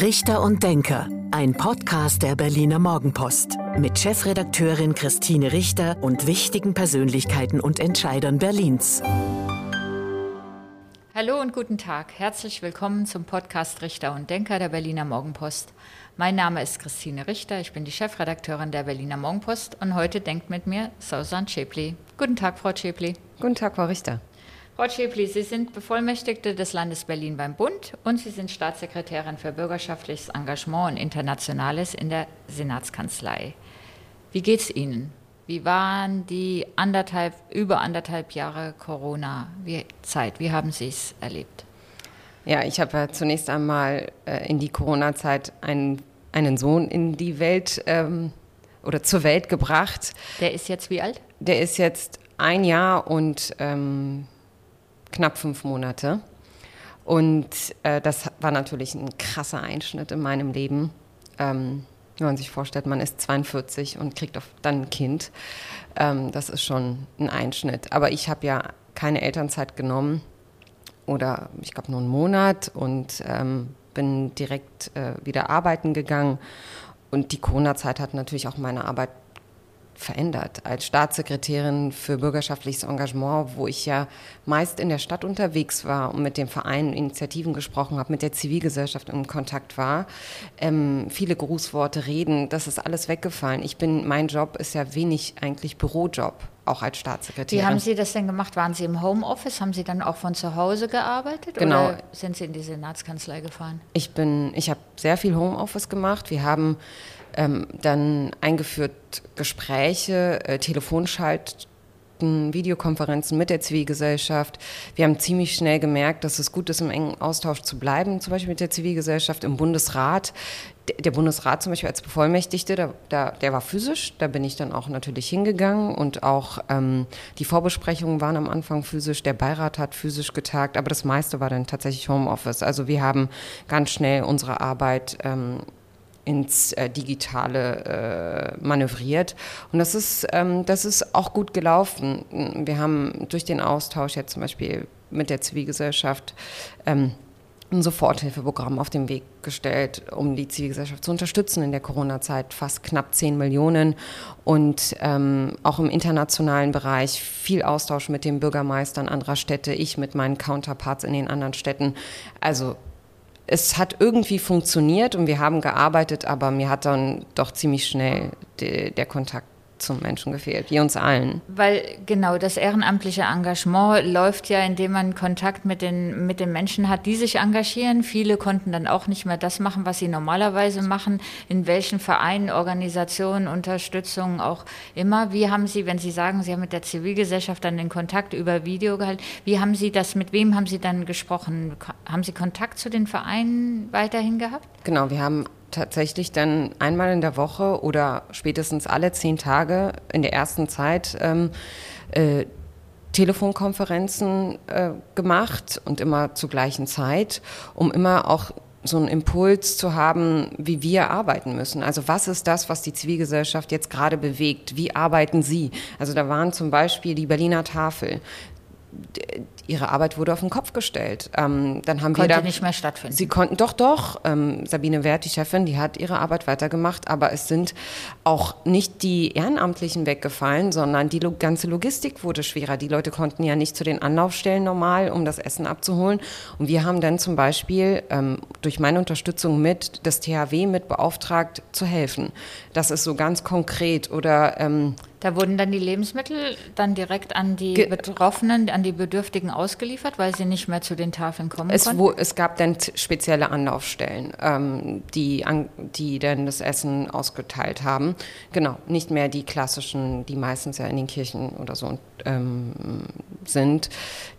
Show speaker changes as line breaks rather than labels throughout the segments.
Richter und Denker, ein Podcast der Berliner Morgenpost mit Chefredakteurin Christine Richter und wichtigen Persönlichkeiten und Entscheidern Berlins.
Hallo und guten Tag. Herzlich willkommen zum Podcast Richter und Denker der Berliner Morgenpost. Mein Name ist Christine Richter, ich bin die Chefredakteurin der Berliner Morgenpost und heute denkt mit mir Susan Schäpli. Guten Tag, Frau Schäpli.
Guten Tag, Frau Richter.
Frau Schäpli, Sie sind Bevollmächtigte des Landes Berlin beim Bund und Sie sind Staatssekretärin für bürgerschaftliches Engagement und Internationales in der Senatskanzlei. Wie geht's Ihnen? Wie waren die anderthalb, über anderthalb Jahre Corona-Zeit? Wie haben Sie es erlebt?
Ja, ich habe zunächst einmal äh, in die Corona-Zeit einen, einen Sohn in die Welt ähm, oder zur Welt gebracht.
Der ist jetzt wie alt?
Der ist jetzt ein Jahr und ähm, knapp fünf Monate. Und äh, das war natürlich ein krasser Einschnitt in meinem Leben. Ähm, wenn man sich vorstellt, man ist 42 und kriegt dann ein Kind. Ähm, das ist schon ein Einschnitt. Aber ich habe ja keine Elternzeit genommen oder ich glaube nur einen Monat und ähm, bin direkt äh, wieder arbeiten gegangen. Und die Corona-Zeit hat natürlich auch meine Arbeit verändert. Als Staatssekretärin für bürgerschaftliches Engagement, wo ich ja meist in der Stadt unterwegs war und mit den Vereinen, Initiativen gesprochen habe, mit der Zivilgesellschaft in Kontakt war, ähm, viele Grußworte, Reden, das ist alles weggefallen. Ich bin, mein Job ist ja wenig eigentlich Bürojob auch als Staatssekretärin.
Wie haben Sie das denn gemacht? Waren Sie im Homeoffice? Haben Sie dann auch von zu Hause gearbeitet?
Genau.
Oder sind Sie in die Senatskanzlei gefahren?
Ich bin, ich habe sehr viel Homeoffice gemacht. Wir haben ähm, dann eingeführt Gespräche, äh, Telefonschalt. Videokonferenzen mit der Zivilgesellschaft. Wir haben ziemlich schnell gemerkt, dass es gut ist, im engen Austausch zu bleiben, zum Beispiel mit der Zivilgesellschaft im Bundesrat. Der Bundesrat zum Beispiel als Bevollmächtigte, der, der, der war physisch, da bin ich dann auch natürlich hingegangen und auch ähm, die Vorbesprechungen waren am Anfang physisch, der Beirat hat physisch getagt, aber das meiste war dann tatsächlich Homeoffice. Also wir haben ganz schnell unsere Arbeit ähm, ins äh, Digitale äh, manövriert. Und das ist, ähm, das ist auch gut gelaufen. Wir haben durch den Austausch jetzt zum Beispiel mit der Zivilgesellschaft ähm, ein Soforthilfeprogramm auf den Weg gestellt, um die Zivilgesellschaft zu unterstützen in der Corona-Zeit. Fast knapp 10 Millionen und ähm, auch im internationalen Bereich viel Austausch mit den Bürgermeistern anderer Städte, ich mit meinen Counterparts in den anderen Städten. Also es hat irgendwie funktioniert und wir haben gearbeitet, aber mir hat dann doch ziemlich schnell de, der Kontakt zum Menschen gefehlt, wie uns allen.
Weil genau das ehrenamtliche Engagement läuft ja, indem man Kontakt mit den, mit den Menschen hat, die sich engagieren. Viele konnten dann auch nicht mehr das machen, was sie normalerweise machen. In welchen Vereinen, Organisationen, Unterstützung auch immer. Wie haben Sie, wenn Sie sagen, Sie haben mit der Zivilgesellschaft dann den Kontakt über Video gehalten, wie haben Sie das, mit wem haben Sie dann gesprochen? Haben Sie Kontakt zu den Vereinen weiterhin gehabt?
Genau, wir haben tatsächlich dann einmal in der Woche oder spätestens alle zehn Tage in der ersten Zeit ähm, äh, Telefonkonferenzen äh, gemacht und immer zur gleichen Zeit, um immer auch so einen Impuls zu haben, wie wir arbeiten müssen. Also was ist das, was die Zivilgesellschaft jetzt gerade bewegt? Wie arbeiten Sie? Also da waren zum Beispiel die Berliner Tafel ihre Arbeit wurde auf den Kopf gestellt. Ähm, dann haben
Konnte
wir da,
nicht mehr stattfinden.
Sie konnten doch, doch. Ähm, Sabine Wert, die Chefin, die hat ihre Arbeit weitergemacht, aber es sind auch nicht die Ehrenamtlichen weggefallen, sondern die ganze Logistik wurde schwerer. Die Leute konnten ja nicht zu den Anlaufstellen normal, um das Essen abzuholen. Und wir haben dann zum Beispiel ähm, durch meine Unterstützung mit das THW mit beauftragt zu helfen. Das ist so ganz konkret oder
ähm, da wurden dann die Lebensmittel dann direkt an die Ge Betroffenen, an die Bedürftigen ausgeliefert, weil sie nicht mehr zu den Tafeln kommen
es,
konnten?
Wo, es gab dann spezielle Anlaufstellen, ähm, die, an, die dann das Essen ausgeteilt haben. Genau, nicht mehr die klassischen, die meistens ja in den Kirchen oder so ähm, sind.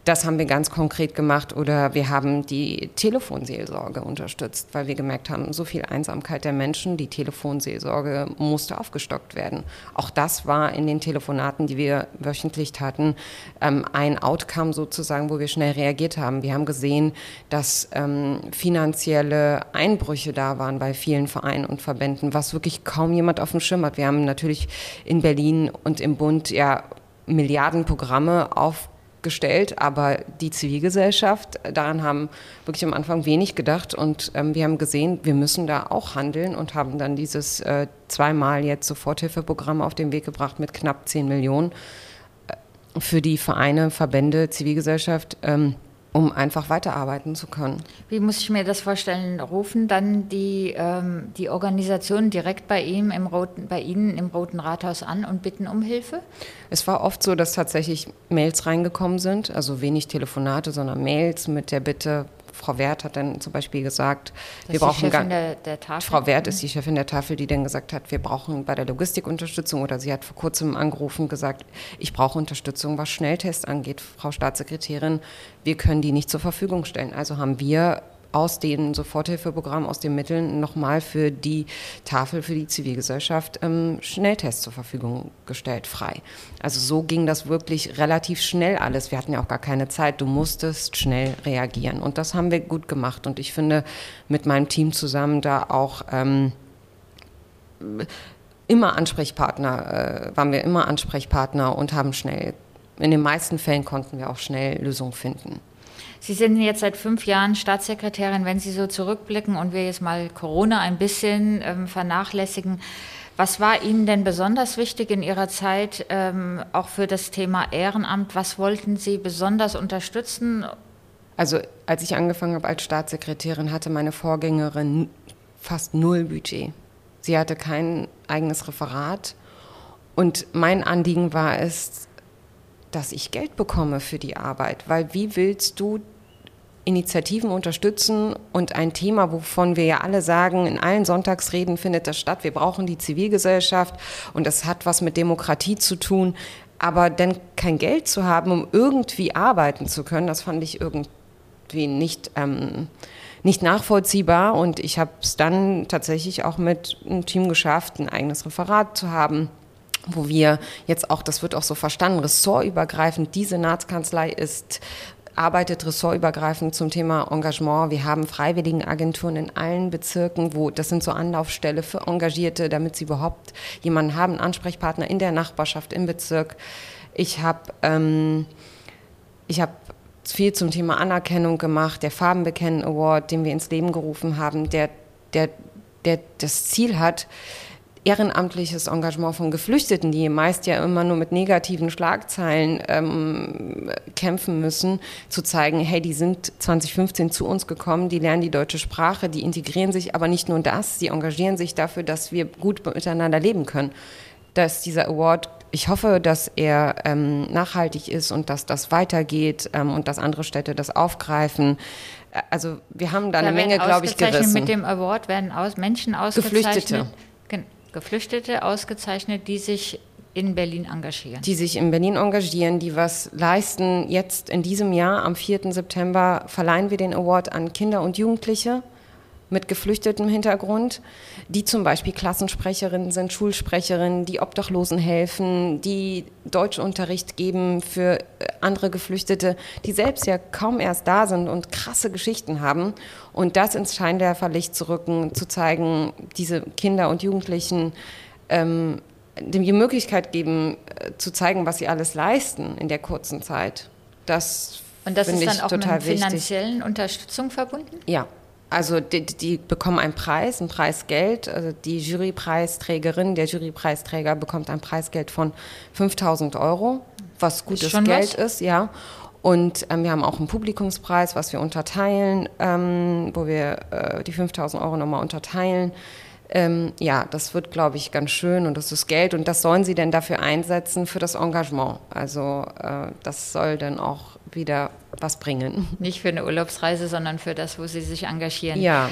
Das haben wir ganz konkret gemacht oder wir haben die Telefonseelsorge unterstützt, weil wir gemerkt haben, so viel Einsamkeit der Menschen, die Telefonseelsorge musste aufgestockt werden. Auch das war in den Telefonaten, die wir wöchentlich hatten, ähm, ein Outcome sozusagen, wo wir schnell reagiert haben. Wir haben gesehen, dass ähm, finanzielle Einbrüche da waren bei vielen Vereinen und Verbänden, was wirklich kaum jemand auf dem Schirm hat. Wir haben natürlich in Berlin und im Bund ja Milliardenprogramme auf gestellt, aber die Zivilgesellschaft, daran haben wirklich am Anfang wenig gedacht und ähm, wir haben gesehen, wir müssen da auch handeln und haben dann dieses äh, zweimal jetzt Soforthilfeprogramm auf den Weg gebracht mit knapp 10 Millionen äh, für die Vereine, Verbände, Zivilgesellschaft. Ähm, um einfach weiterarbeiten zu können.
Wie muss ich mir das vorstellen? Rufen dann die, ähm, die Organisationen direkt bei ihm im Roten, bei Ihnen im Roten Rathaus an und bitten um Hilfe?
Es war oft so, dass tatsächlich Mails reingekommen sind, also wenig Telefonate, sondern Mails mit der Bitte, Frau Wert hat dann zum Beispiel gesagt,
das
wir brauchen
Chefin der, der.
Frau Wert ist die Chefin der Tafel, die dann gesagt hat, wir brauchen bei der Logistik Unterstützung oder sie hat vor kurzem angerufen und gesagt, ich brauche Unterstützung, was Schnelltests angeht, Frau Staatssekretärin, wir können die nicht zur Verfügung stellen. Also haben wir aus dem Soforthilfeprogramm, aus den Mitteln nochmal für die Tafel für die Zivilgesellschaft ähm, Schnelltests zur Verfügung gestellt, frei. Also so ging das wirklich relativ schnell alles. Wir hatten ja auch gar keine Zeit. Du musstest schnell reagieren. Und das haben wir gut gemacht. Und ich finde, mit meinem Team zusammen da auch ähm, immer Ansprechpartner, äh, waren wir immer Ansprechpartner und haben schnell, in den meisten Fällen konnten wir auch schnell Lösungen finden.
Sie sind jetzt seit fünf Jahren Staatssekretärin. Wenn Sie so zurückblicken und wir jetzt mal Corona ein bisschen ähm, vernachlässigen, was war Ihnen denn besonders wichtig in Ihrer Zeit, ähm, auch für das Thema Ehrenamt? Was wollten Sie besonders unterstützen?
Also als ich angefangen habe als Staatssekretärin, hatte meine Vorgängerin fast null Budget. Sie hatte kein eigenes Referat. Und mein Anliegen war es, dass ich Geld bekomme für die Arbeit. Weil wie willst du Initiativen unterstützen und ein Thema, wovon wir ja alle sagen, in allen Sonntagsreden findet das statt. Wir brauchen die Zivilgesellschaft und das hat was mit Demokratie zu tun. Aber dann kein Geld zu haben, um irgendwie arbeiten zu können, das fand ich irgendwie nicht, ähm, nicht nachvollziehbar. Und ich habe es dann tatsächlich auch mit einem Team geschafft, ein eigenes Referat zu haben wo wir jetzt auch, das wird auch so verstanden, ressortübergreifend, die Senatskanzlei ist arbeitet ressortübergreifend zum Thema Engagement. Wir haben Freiwilligenagenturen in allen Bezirken, wo das sind so Anlaufstelle für Engagierte, damit sie überhaupt jemanden haben, Ansprechpartner in der Nachbarschaft im Bezirk. Ich habe ähm, ich habe viel zum Thema Anerkennung gemacht, der Farbenbekennen Award, den wir ins Leben gerufen haben, der der der das Ziel hat, ehrenamtliches Engagement von Geflüchteten, die meist ja immer nur mit negativen Schlagzeilen ähm, kämpfen müssen, zu zeigen, hey, die sind 2015 zu uns gekommen, die lernen die deutsche Sprache, die integrieren sich, aber nicht nur das, sie engagieren sich dafür, dass wir gut miteinander leben können. Dass dieser Award, ich hoffe, dass er ähm, nachhaltig ist und dass das weitergeht ähm, und dass andere Städte das aufgreifen also wir haben da, da eine Menge, glaube ich, gerissen.
Mit dem Award werden aus Menschen ausgezeichnet. Geflüchtete. Geflüchtete ausgezeichnet, die sich in Berlin engagieren.
Die sich in Berlin engagieren, die was leisten. Jetzt in diesem Jahr, am 4. September, verleihen wir den Award an Kinder und Jugendliche mit geflüchtetem Hintergrund, die zum Beispiel Klassensprecherinnen sind, Schulsprecherinnen, die Obdachlosen helfen, die Deutschunterricht geben für äh, andere Geflüchtete, die selbst ja kaum erst da sind und krasse Geschichten haben. Und das ins Scheinwerferlicht zu rücken, zu zeigen, diese Kinder und Jugendlichen ähm, dem die Möglichkeit geben, äh, zu zeigen, was sie alles leisten in der kurzen Zeit. Das
und das ist dann auch mit finanziellen Unterstützung verbunden?
Ja, also die, die, bekommen einen Preis, ein Preisgeld. Also die Jurypreisträgerin, der Jurypreisträger bekommt ein Preisgeld von 5000 Euro, was gutes Geld was? ist, ja. Und ähm, wir haben auch einen Publikumspreis, was wir unterteilen, ähm, wo wir äh, die 5000 Euro nochmal unterteilen. Ähm, ja, das wird, glaube ich, ganz schön und das ist Geld und das sollen sie denn dafür einsetzen für das Engagement. Also äh, das soll dann auch wieder was bringen.
Nicht für eine Urlaubsreise, sondern für das, wo Sie sich engagieren.
Ja.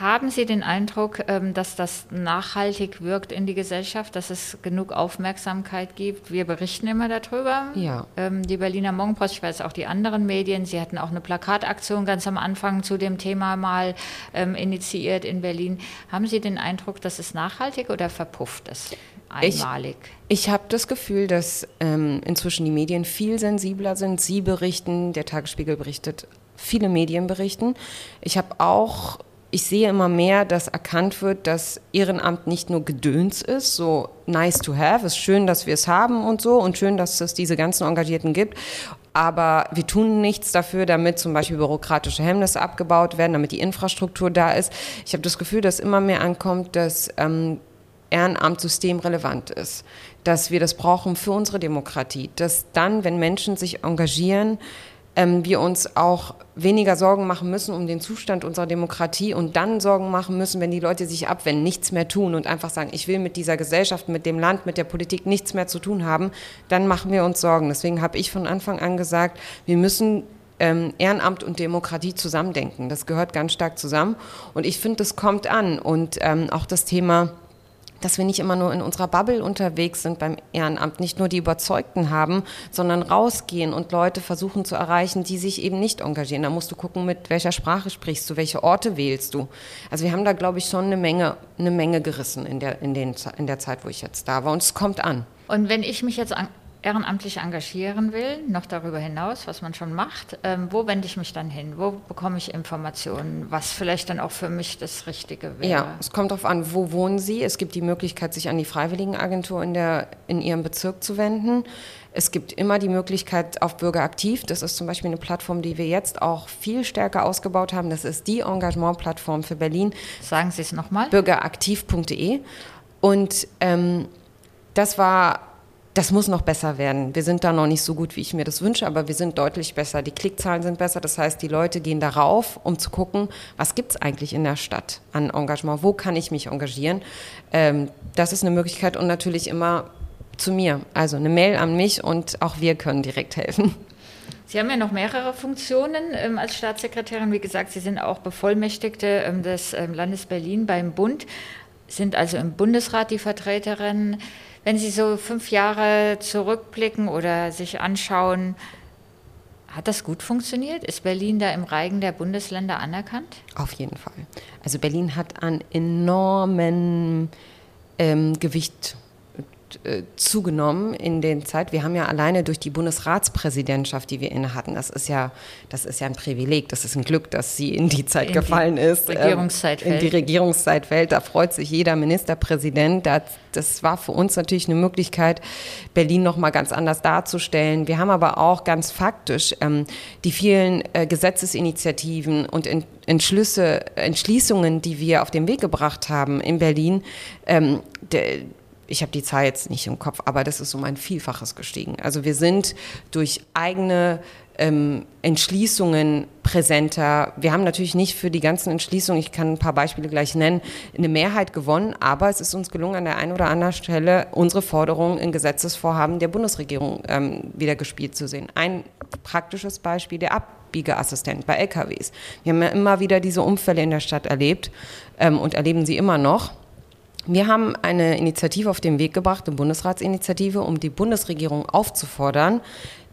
Haben Sie den Eindruck, ähm, dass das nachhaltig wirkt in die Gesellschaft, dass es genug Aufmerksamkeit gibt? Wir berichten immer darüber.
Ja.
Ähm, die Berliner Morgenpost, ich weiß auch die anderen Medien, sie hatten auch eine Plakataktion ganz am Anfang zu dem Thema mal ähm, initiiert in Berlin. Haben Sie den Eindruck, dass es nachhaltig oder verpufft ist? einmalig.
Ich, ich habe das Gefühl, dass ähm, inzwischen die Medien viel sensibler sind. Sie berichten, der Tagesspiegel berichtet, viele Medien berichten. Ich habe auch ich sehe immer mehr, dass erkannt wird, dass Ehrenamt nicht nur Gedöns ist, so nice to have, ist schön, dass wir es haben und so und schön, dass es diese ganzen Engagierten gibt. Aber wir tun nichts dafür, damit zum Beispiel bürokratische Hemmnisse abgebaut werden, damit die Infrastruktur da ist. Ich habe das Gefühl, dass immer mehr ankommt, dass ähm, Ehrenamt systemrelevant ist, dass wir das brauchen für unsere Demokratie, dass dann, wenn Menschen sich engagieren, ähm, wir uns auch weniger Sorgen machen müssen um den Zustand unserer Demokratie und dann Sorgen machen müssen, wenn die Leute sich abwenden, nichts mehr tun und einfach sagen, ich will mit dieser Gesellschaft, mit dem Land, mit der Politik nichts mehr zu tun haben, dann machen wir uns Sorgen. Deswegen habe ich von Anfang an gesagt, wir müssen ähm, Ehrenamt und Demokratie zusammendenken. Das gehört ganz stark zusammen und ich finde, das kommt an und ähm, auch das Thema dass wir nicht immer nur in unserer Bubble unterwegs sind beim Ehrenamt, nicht nur die Überzeugten haben, sondern rausgehen und Leute versuchen zu erreichen, die sich eben nicht engagieren. Da musst du gucken, mit welcher Sprache sprichst du, welche Orte wählst du. Also wir haben da, glaube ich, schon eine Menge, eine Menge gerissen in der, in, den, in der Zeit, wo ich jetzt da war. Und es kommt an.
Und wenn ich mich jetzt ehrenamtlich engagieren will, noch darüber hinaus, was man schon macht, ähm, wo wende ich mich dann hin? Wo bekomme ich Informationen, was vielleicht dann auch für mich das Richtige wäre?
Ja, es kommt darauf an, wo wohnen Sie. Es gibt die Möglichkeit, sich an die Freiwilligenagentur in, der, in Ihrem Bezirk zu wenden. Es gibt immer die Möglichkeit auf Bürgeraktiv. Das ist zum Beispiel eine Plattform, die wir jetzt auch viel stärker ausgebaut haben. Das ist die Engagement-Plattform für Berlin.
Sagen Sie es nochmal.
Bürgeraktiv.de. Und ähm, das war das muss noch besser werden. Wir sind da noch nicht so gut, wie ich mir das wünsche, aber wir sind deutlich besser. Die Klickzahlen sind besser. Das heißt, die Leute gehen darauf, um zu gucken, was gibt es eigentlich in der Stadt an Engagement? Wo kann ich mich engagieren? Ähm, das ist eine Möglichkeit und natürlich immer zu mir. Also eine Mail an mich und auch wir können direkt helfen.
Sie haben ja noch mehrere Funktionen ähm, als Staatssekretärin. Wie gesagt, Sie sind auch Bevollmächtigte ähm, des ähm, Landes Berlin beim Bund, sind also im Bundesrat die Vertreterin. Wenn Sie so fünf Jahre zurückblicken oder sich anschauen, hat das gut funktioniert? Ist Berlin da im Reigen der Bundesländer anerkannt?
Auf jeden Fall. Also Berlin hat an enormen ähm, Gewicht zugenommen in der Zeit. Wir haben ja alleine durch die Bundesratspräsidentschaft, die wir inne hatten, das ist ja, das ist ja ein Privileg, das ist ein Glück, dass sie in die Zeit in gefallen
die
ist.
Regierungszeit
ähm, in die Regierungszeit fällt. Da freut sich jeder Ministerpräsident. Das, das war für uns natürlich eine Möglichkeit, Berlin noch mal ganz anders darzustellen. Wir haben aber auch ganz faktisch ähm, die vielen äh, Gesetzesinitiativen und in, Entschlüsse, Entschließungen, die wir auf den Weg gebracht haben in Berlin, ähm, de, ich habe die Zahl jetzt nicht im Kopf, aber das ist um ein Vielfaches gestiegen. Also wir sind durch eigene ähm, Entschließungen präsenter. Wir haben natürlich nicht für die ganzen Entschließungen, ich kann ein paar Beispiele gleich nennen, eine Mehrheit gewonnen, aber es ist uns gelungen, an der einen oder anderen Stelle unsere Forderungen in Gesetzesvorhaben der Bundesregierung ähm, wieder gespielt zu sehen. Ein praktisches Beispiel, der Abbiegeassistent bei LKWs. Wir haben ja immer wieder diese Unfälle in der Stadt erlebt ähm, und erleben sie immer noch. Wir haben eine Initiative auf den Weg gebracht, eine Bundesratsinitiative, um die Bundesregierung aufzufordern,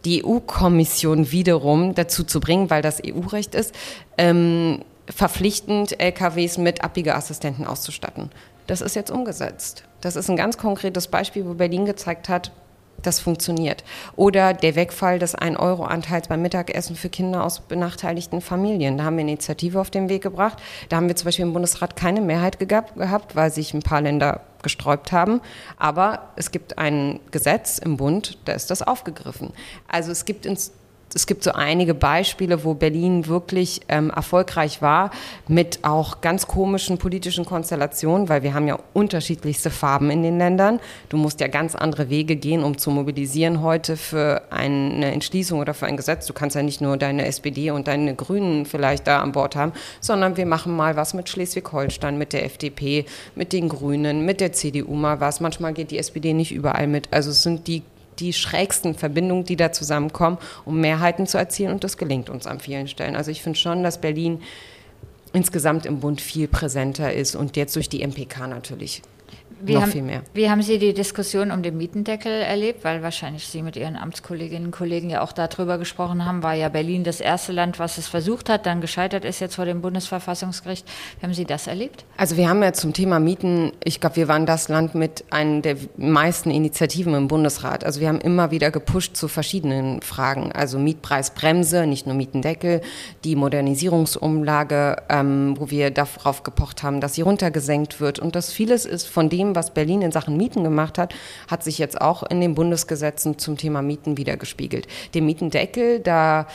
die EU-Kommission wiederum dazu zu bringen, weil das EU-Recht ist, ähm, verpflichtend LKWs mit Abbiegeassistenten auszustatten. Das ist jetzt umgesetzt. Das ist ein ganz konkretes Beispiel, wo Berlin gezeigt hat, das funktioniert. Oder der Wegfall des 1-Euro-Anteils beim Mittagessen für Kinder aus benachteiligten Familien. Da haben wir Initiative auf den Weg gebracht. Da haben wir zum Beispiel im Bundesrat keine Mehrheit gehabt, weil sich ein paar Länder gesträubt haben. Aber es gibt ein Gesetz im Bund, da ist das aufgegriffen. Also es gibt ins es gibt so einige Beispiele, wo Berlin wirklich ähm, erfolgreich war mit auch ganz komischen politischen Konstellationen, weil wir haben ja unterschiedlichste Farben in den Ländern. Du musst ja ganz andere Wege gehen, um zu mobilisieren heute für eine Entschließung oder für ein Gesetz. Du kannst ja nicht nur deine SPD und deine Grünen vielleicht da an Bord haben, sondern wir machen mal was mit Schleswig-Holstein, mit der FDP, mit den Grünen, mit der CDU mal was. Manchmal geht die SPD nicht überall mit. Also es sind die die schrägsten Verbindungen, die da zusammenkommen, um Mehrheiten zu erzielen. Und das gelingt uns an vielen Stellen. Also ich finde schon, dass Berlin insgesamt im Bund viel präsenter ist und jetzt durch die MPK natürlich
Wie
noch
haben,
viel mehr.
Wie haben Sie die Diskussion um den Mietendeckel erlebt? Weil wahrscheinlich Sie mit Ihren Amtskolleginnen und Kollegen ja auch darüber gesprochen haben, war ja Berlin das erste Land, was es versucht hat, dann gescheitert ist jetzt vor dem Bundesverfassungsgericht. Wie haben Sie das erlebt?
Also wir haben ja zum Thema Mieten, ich glaube, wir waren das Land mit einer der meisten Initiativen im Bundesrat. Also wir haben immer wieder gepusht zu verschiedenen Fragen. Also Mietpreisbremse, nicht nur Mietendeckel, die Modernisierungsumlage, ähm, wo wir darauf gepocht haben, dass sie runtergesenkt wird. Und das vieles ist von dem, was Berlin in Sachen Mieten gemacht hat, hat sich jetzt auch in den Bundesgesetzen zum Thema Mieten wiedergespiegelt. Den Mietendeckel, da,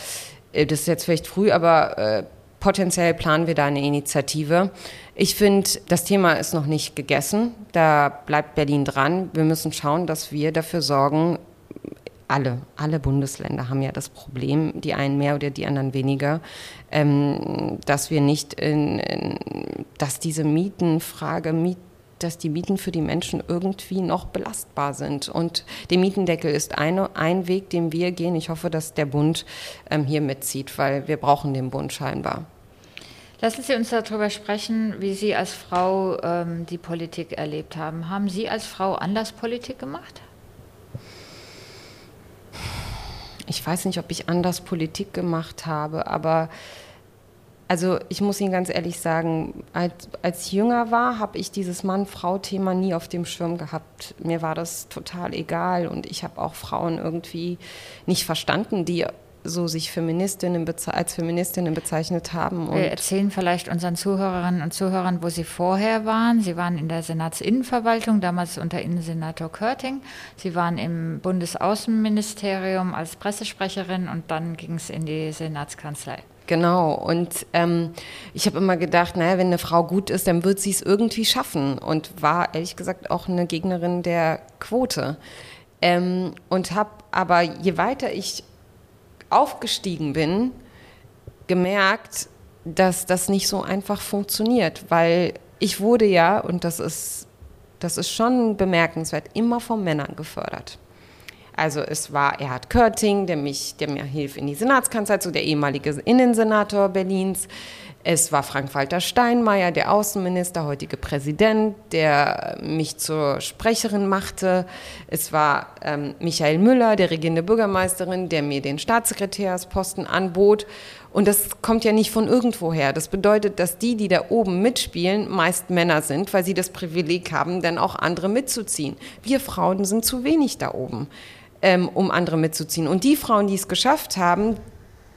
äh, das ist jetzt vielleicht früh, aber äh, potenziell planen wir da eine Initiative. Ich finde, das Thema ist noch nicht gegessen. Da bleibt Berlin dran. Wir müssen schauen, dass wir dafür sorgen, alle, alle Bundesländer haben ja das Problem, die einen mehr oder die anderen weniger, ähm, dass wir nicht, in, in, dass diese Mietenfrage, Miet, dass die Mieten für die Menschen irgendwie noch belastbar sind. Und der Mietendeckel ist eine, ein Weg, den wir gehen. Ich hoffe, dass der Bund ähm, hier mitzieht, weil wir brauchen den Bund scheinbar.
Lassen Sie uns darüber sprechen, wie Sie als Frau ähm, die Politik erlebt haben. Haben Sie als Frau anders Politik gemacht?
Ich weiß nicht, ob ich anders Politik gemacht habe, aber also ich muss Ihnen ganz ehrlich sagen, als, als ich jünger war, habe ich dieses Mann-Frau-Thema nie auf dem Schirm gehabt. Mir war das total egal und ich habe auch Frauen irgendwie nicht verstanden, die so sich Feministinnen als Feministinnen bezeichnet haben.
Wir erzählen vielleicht unseren Zuhörerinnen und Zuhörern, wo Sie vorher waren. Sie waren in der Senatsinnenverwaltung, damals unter Innensenator Körting. Sie waren im Bundesaußenministerium als Pressesprecherin und dann ging es in die Senatskanzlei.
Genau. Und ähm, ich habe immer gedacht, naja, wenn eine Frau gut ist, dann wird sie es irgendwie schaffen. Und war ehrlich gesagt auch eine Gegnerin der Quote. Ähm, und habe aber, je weiter ich aufgestiegen bin, gemerkt, dass das nicht so einfach funktioniert, weil ich wurde ja, und das ist, das ist schon bemerkenswert, immer von Männern gefördert. Also es war Erhard Körting, der, mich, der mir hilft in die Senatskanzlei, so der ehemalige Innensenator Berlins. Es war Frank-Walter Steinmeier, der Außenminister, heutige Präsident, der mich zur Sprecherin machte. Es war ähm, Michael Müller, der regierende Bürgermeisterin, der mir den Staatssekretärsposten anbot. Und das kommt ja nicht von irgendwoher. Das bedeutet, dass die, die da oben mitspielen, meist Männer sind, weil sie das Privileg haben, dann auch andere mitzuziehen. Wir Frauen sind zu wenig da oben ähm, um andere mitzuziehen. Und die Frauen, die es geschafft haben,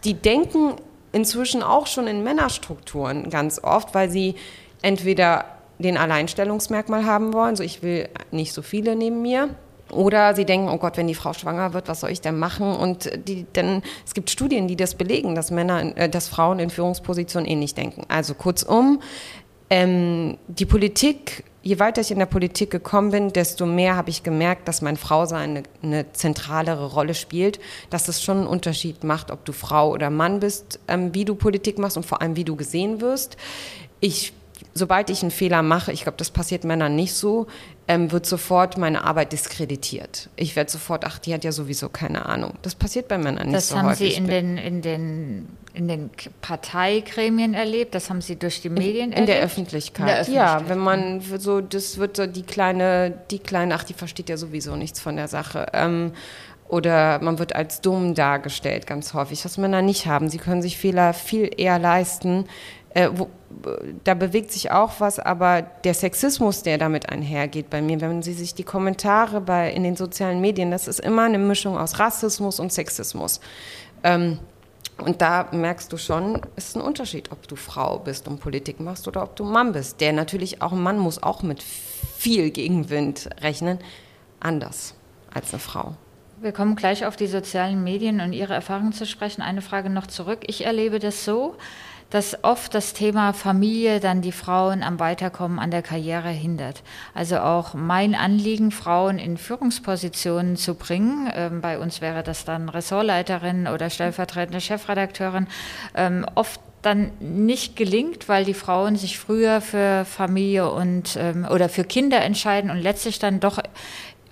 die denken inzwischen auch schon in Männerstrukturen ganz oft, weil sie entweder den Alleinstellungsmerkmal haben wollen, so ich will nicht so viele neben mir, oder sie denken, oh Gott, wenn die Frau schwanger wird, was soll ich denn machen? Und die, denn es gibt Studien, die das belegen, dass Männer, äh, dass Frauen in Führungspositionen ähnlich denken. Also kurzum, ähm, die Politik je weiter ich in der Politik gekommen bin, desto mehr habe ich gemerkt, dass mein Frausein eine, eine zentralere Rolle spielt, dass es schon einen Unterschied macht, ob du Frau oder Mann bist, ähm, wie du Politik machst und vor allem, wie du gesehen wirst. Ich sobald ich einen Fehler mache, ich glaube, das passiert Männern nicht so, ähm, wird sofort meine Arbeit diskreditiert. Ich werde sofort, ach, die hat ja sowieso keine Ahnung. Das passiert bei Männern nicht
das
so
haben
häufig.
Sie in den, in, den, in den Parteigremien erlebt, das haben Sie durch die Medien
in,
erlebt?
In der Öffentlichkeit. In der Öffentlichkeit. Ja, wenn man so, das wird so die kleine, die kleine, ach, die versteht ja sowieso nichts von der Sache. Ähm, oder man wird als dumm dargestellt, ganz häufig, was Männer nicht haben. Sie können sich Fehler viel eher leisten, äh, wo, da bewegt sich auch was, aber der Sexismus, der damit einhergeht bei mir, wenn Sie sich die Kommentare bei, in den sozialen Medien, das ist immer eine Mischung aus Rassismus und Sexismus. Ähm, und da merkst du schon, es ist ein Unterschied, ob du Frau bist und Politik machst oder ob du Mann bist. Der natürlich auch, ein Mann muss auch mit viel Gegenwind rechnen, anders als eine Frau.
Wir kommen gleich auf die sozialen Medien und Ihre Erfahrungen zu sprechen. Eine Frage noch zurück. Ich erlebe das so, dass oft das Thema Familie dann die Frauen am Weiterkommen an der Karriere hindert. Also auch mein Anliegen, Frauen in Führungspositionen zu bringen, ähm, bei uns wäre das dann Ressortleiterin oder stellvertretende Chefredakteurin, ähm, oft dann nicht gelingt, weil die Frauen sich früher für Familie und ähm, oder für Kinder entscheiden und letztlich dann doch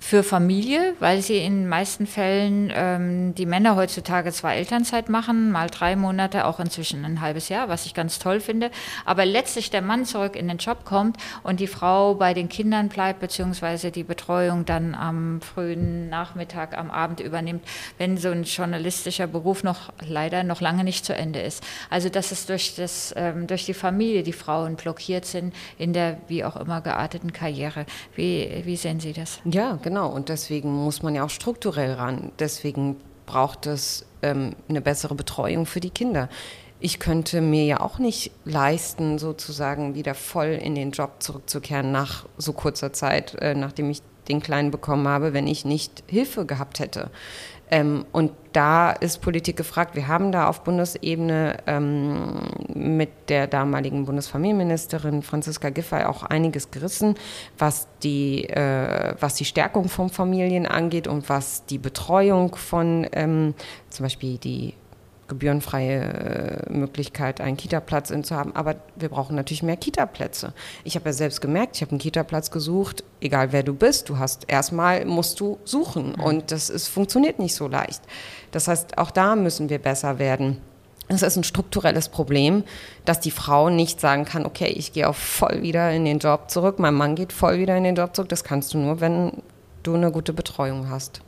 für Familie, weil sie in den meisten Fällen ähm, die Männer heutzutage zwar Elternzeit machen, mal drei Monate, auch inzwischen ein halbes Jahr, was ich ganz toll finde, aber letztlich der Mann zurück in den Job kommt und die Frau bei den Kindern bleibt, beziehungsweise die Betreuung dann am frühen Nachmittag, am Abend übernimmt, wenn so ein journalistischer Beruf noch leider noch lange nicht zu Ende ist. Also dass es durch, das, ähm, durch die Familie die Frauen blockiert sind in der wie auch immer gearteten Karriere. Wie, wie sehen Sie das?
Ja, genau Genau, und deswegen muss man ja auch strukturell ran. Deswegen braucht es ähm, eine bessere Betreuung für die Kinder. Ich könnte mir ja auch nicht leisten, sozusagen wieder voll in den Job zurückzukehren nach so kurzer Zeit, äh, nachdem ich den Kleinen bekommen habe, wenn ich nicht Hilfe gehabt hätte. Ähm, und da ist Politik gefragt. Wir haben da auf Bundesebene ähm, mit der damaligen Bundesfamilienministerin Franziska Giffey auch einiges gerissen, was die, äh, was die Stärkung von Familien angeht und was die Betreuung von ähm, zum Beispiel die gebührenfreie äh, Möglichkeit, einen Kita-Platz zu haben. Aber wir brauchen natürlich mehr Kita-Plätze. Ich habe ja selbst gemerkt, ich habe einen Kita-Platz gesucht, egal wer du bist, du hast erstmal musst du suchen mhm. und das ist, funktioniert nicht so leicht. Das heißt, auch da müssen wir besser werden. Es ist ein strukturelles Problem, dass die Frau nicht sagen kann, okay, ich gehe auch voll wieder in den Job zurück, mein Mann geht voll wieder in den Job zurück. Das kannst du nur, wenn du eine gute Betreuung hast.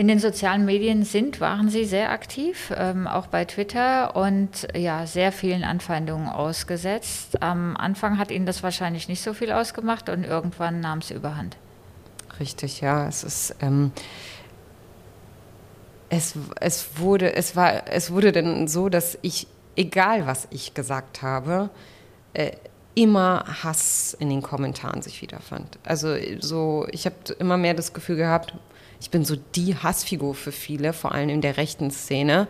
In den sozialen Medien sind, waren Sie sehr aktiv, ähm, auch bei Twitter und ja, sehr vielen Anfeindungen ausgesetzt. Am Anfang hat Ihnen das wahrscheinlich nicht so viel ausgemacht und irgendwann nahm es überhand.
Richtig, ja. Es ist. Ähm, es, es, wurde, es, war, es wurde dann so, dass ich, egal was ich gesagt habe, äh, immer Hass in den Kommentaren sich wiederfand. Also so, ich habe immer mehr das Gefühl gehabt, ich bin so die Hassfigur für viele, vor allem in der rechten Szene.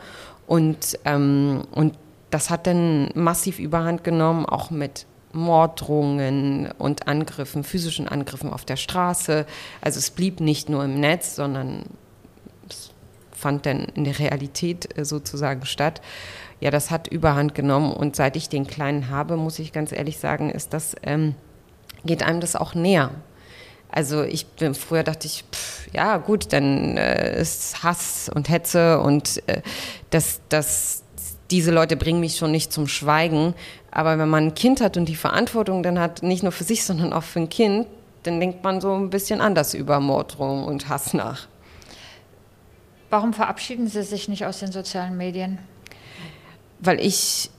Und, ähm, und das hat dann massiv überhand genommen, auch mit Morddrohungen und Angriffen, physischen Angriffen auf der Straße. Also es blieb nicht nur im Netz, sondern es fand dann in der Realität äh, sozusagen statt. Ja, das hat überhand genommen und seit ich den Kleinen habe, muss ich ganz ehrlich sagen, ist das, ähm, geht einem das auch näher. Also ich bin früher dachte ich, pff, ja gut, dann äh, ist Hass und Hetze und äh, das, das, diese Leute bringen mich schon nicht zum Schweigen. Aber wenn man ein Kind hat und die Verantwortung dann hat, nicht nur für sich, sondern auch für ein Kind, dann denkt man so ein bisschen anders über Morddrohung und Hass nach.
Warum verabschieden Sie sich nicht aus den sozialen Medien?
Weil ich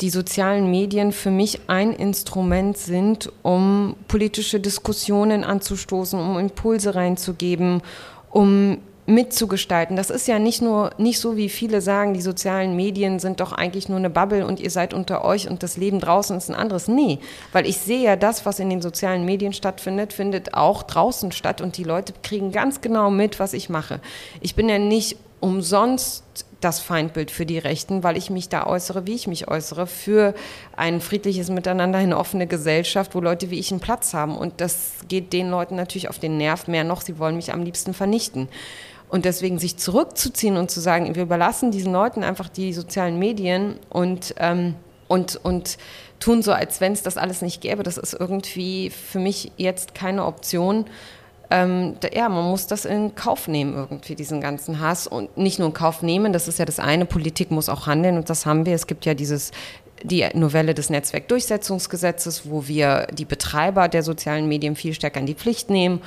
die sozialen Medien für mich ein Instrument sind, um politische Diskussionen anzustoßen, um Impulse reinzugeben, um mitzugestalten. Das ist ja nicht nur nicht so, wie viele sagen, die sozialen Medien sind doch eigentlich nur eine Bubble und ihr seid unter euch und das Leben draußen ist ein anderes. Nee, weil ich sehe ja, das, was in den sozialen Medien stattfindet, findet auch draußen statt und die Leute kriegen ganz genau mit, was ich mache. Ich bin ja nicht umsonst das Feindbild für die Rechten, weil ich mich da äußere, wie ich mich äußere, für ein friedliches Miteinander, eine offene Gesellschaft, wo Leute wie ich einen Platz haben. Und das geht den Leuten natürlich auf den Nerv mehr noch, sie wollen mich am liebsten vernichten. Und deswegen sich zurückzuziehen und zu sagen, wir überlassen diesen Leuten einfach die sozialen Medien und, ähm, und, und tun so, als wenn es das alles nicht gäbe, das ist irgendwie für mich jetzt keine Option ähm, ja, man muss das in Kauf nehmen irgendwie, diesen ganzen Hass. Und nicht nur in Kauf nehmen, das ist ja das eine, Politik muss auch handeln und das haben wir. Es gibt ja dieses die Novelle des Netzwerkdurchsetzungsgesetzes, wo wir die Betreiber der sozialen Medien viel stärker in die Pflicht nehmen.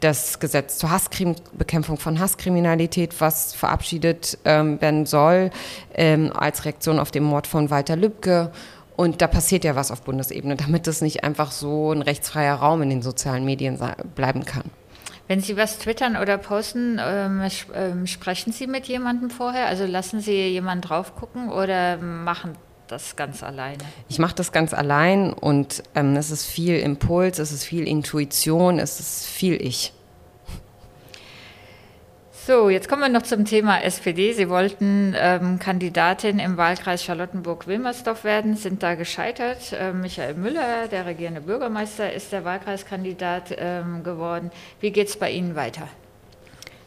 Das Gesetz zur Hasskrim Bekämpfung von Hasskriminalität, was verabschiedet ähm, werden soll, ähm, als Reaktion auf den Mord von Walter Lübcke. Und da passiert ja was auf Bundesebene, damit es nicht einfach so ein rechtsfreier Raum in den sozialen Medien bleiben kann.
Wenn Sie was twittern oder posten, ähm, ähm, sprechen Sie mit jemandem vorher? Also lassen Sie jemanden drauf gucken oder machen das ganz alleine?
Ich mache das ganz allein und ähm, es ist viel Impuls, es ist viel Intuition, es ist viel Ich.
So, jetzt kommen wir noch zum Thema SPD. Sie wollten ähm, Kandidatin im Wahlkreis Charlottenburg-Wilmersdorf werden, sind da gescheitert. Ähm, Michael Müller, der regierende Bürgermeister, ist der Wahlkreiskandidat ähm, geworden. Wie geht es bei Ihnen weiter?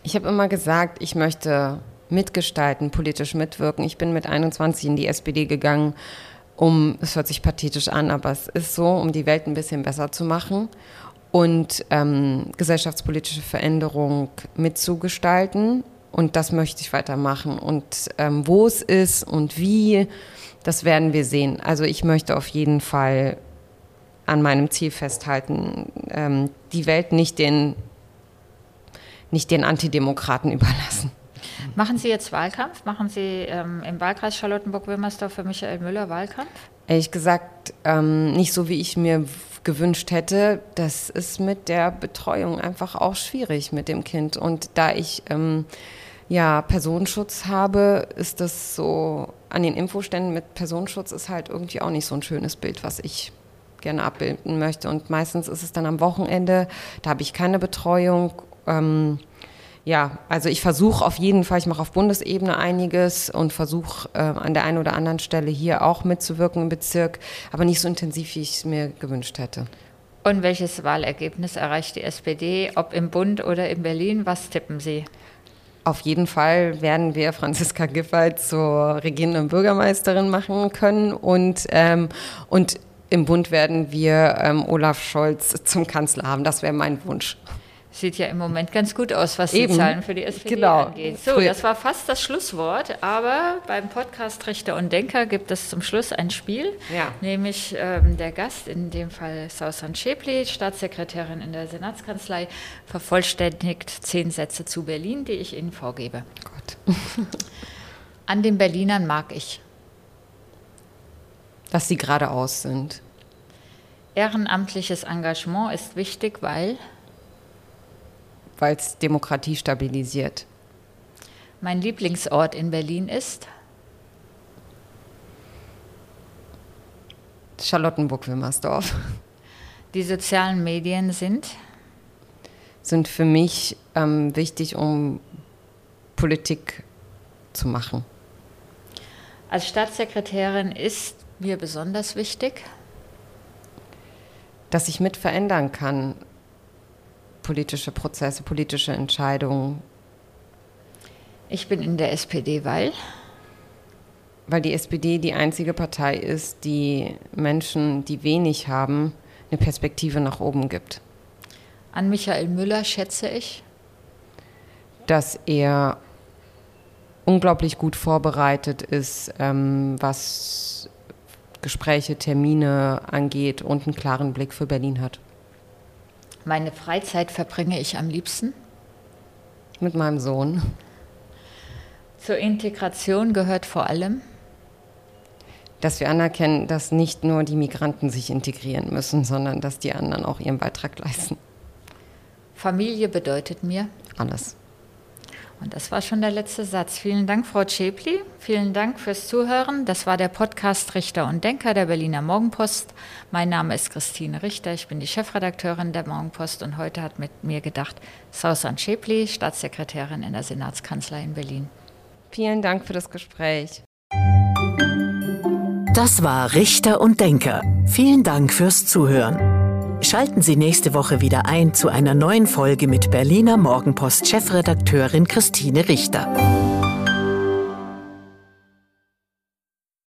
Ich habe immer gesagt, ich möchte mitgestalten, politisch mitwirken. Ich bin mit 21 in die SPD gegangen, um, es hört sich pathetisch an, aber es ist so, um die Welt ein bisschen besser zu machen. Und ähm, gesellschaftspolitische Veränderung mitzugestalten. Und das möchte ich weitermachen. Und ähm, wo es ist und wie, das werden wir sehen. Also ich möchte auf jeden Fall an meinem Ziel festhalten, ähm, die Welt nicht den, nicht den Antidemokraten überlassen.
Machen Sie jetzt Wahlkampf? Machen Sie ähm, im Wahlkreis Charlottenburg-Wilmersdorf für Michael Müller Wahlkampf?
Ehrlich gesagt, ähm, nicht so, wie ich mir gewünscht hätte. Das ist mit der Betreuung einfach auch schwierig mit dem Kind. Und da ich ähm, ja Personenschutz habe, ist das so an den Infoständen mit Personenschutz ist halt irgendwie auch nicht so ein schönes Bild, was ich gerne abbilden möchte. Und meistens ist es dann am Wochenende, da habe ich keine Betreuung. Ähm, ja, also ich versuche auf jeden Fall, ich mache auf Bundesebene einiges und versuche äh, an der einen oder anderen Stelle hier auch mitzuwirken im Bezirk, aber nicht so intensiv, wie ich es mir gewünscht hätte.
Und welches Wahlergebnis erreicht die SPD, ob im Bund oder in Berlin? Was tippen Sie?
Auf jeden Fall werden wir Franziska Giffey zur regierenden Bürgermeisterin machen können und, ähm, und im Bund werden wir ähm, Olaf Scholz zum Kanzler haben. Das wäre mein Wunsch.
Sieht ja im Moment ganz gut aus, was
Eben.
die Zahlen für die SPD
Genau.
angeht. So,
Früher-
das war fast das Schlusswort, aber beim Podcast Richter und Denker gibt es zum Schluss ein Spiel,
Ja.
nämlich ähm, der Gast, in dem Fall Sausan Schäpli, Staatssekretärin in der Senatskanzlei, vervollständigt zehn Sätze zu Berlin, die ich Ihnen vorgebe.
Gott.
An den Berlinern mag ich
Dass sie geradeaus sind.
ehrenamtliches Engagement ist wichtig, weil
weil es Demokratie stabilisiert.
mein Lieblingsort in Berlin ist
Charlottenburg-Wilmersdorf
die sozialen Medien sind
sind für mich ähm, wichtig, um Politik zu machen.
Als Staatssekretärin ist mir besonders wichtig,
Dass ich mit verändern kann, politische Prozesse, politische Entscheidungen,
ich bin in der SPD, weil
weil die SPD die einzige Partei ist, die Menschen, die wenig haben, eine Perspektive nach oben gibt.
an Michael Müller schätze ich,
Dass er unglaublich gut vorbereitet ist, ähm, was Gespräche, Termine angeht und einen klaren Blick für Berlin hat.
Meine Freizeit verbringe ich am liebsten.
Mit meinem Sohn.
Zur Integration gehört vor allem
Dass wir anerkennen, dass nicht nur die Migranten sich integrieren müssen, sondern dass die anderen auch ihren Beitrag leisten.
Familie bedeutet mir.
Alles.
Und das war schon der letzte Satz. Vielen Dank, Frau Schäpli. Vielen Dank fürs Zuhören. Das war der Podcast Richter und Denker der Berliner Morgenpost. Mein Name ist Christine Richter. Ich bin die Chefredakteurin der Morgenpost und heute hat mit mir gedacht Sausan Schäpli, Staatssekretärin in der Senatskanzlei in Berlin.
Vielen Dank für das Gespräch.
Das war Richter und Denker. Vielen Dank fürs Zuhören. Schalten Sie nächste Woche wieder ein zu einer neuen Folge mit Berliner Morgenpost-Chefredakteurin Christine Richter.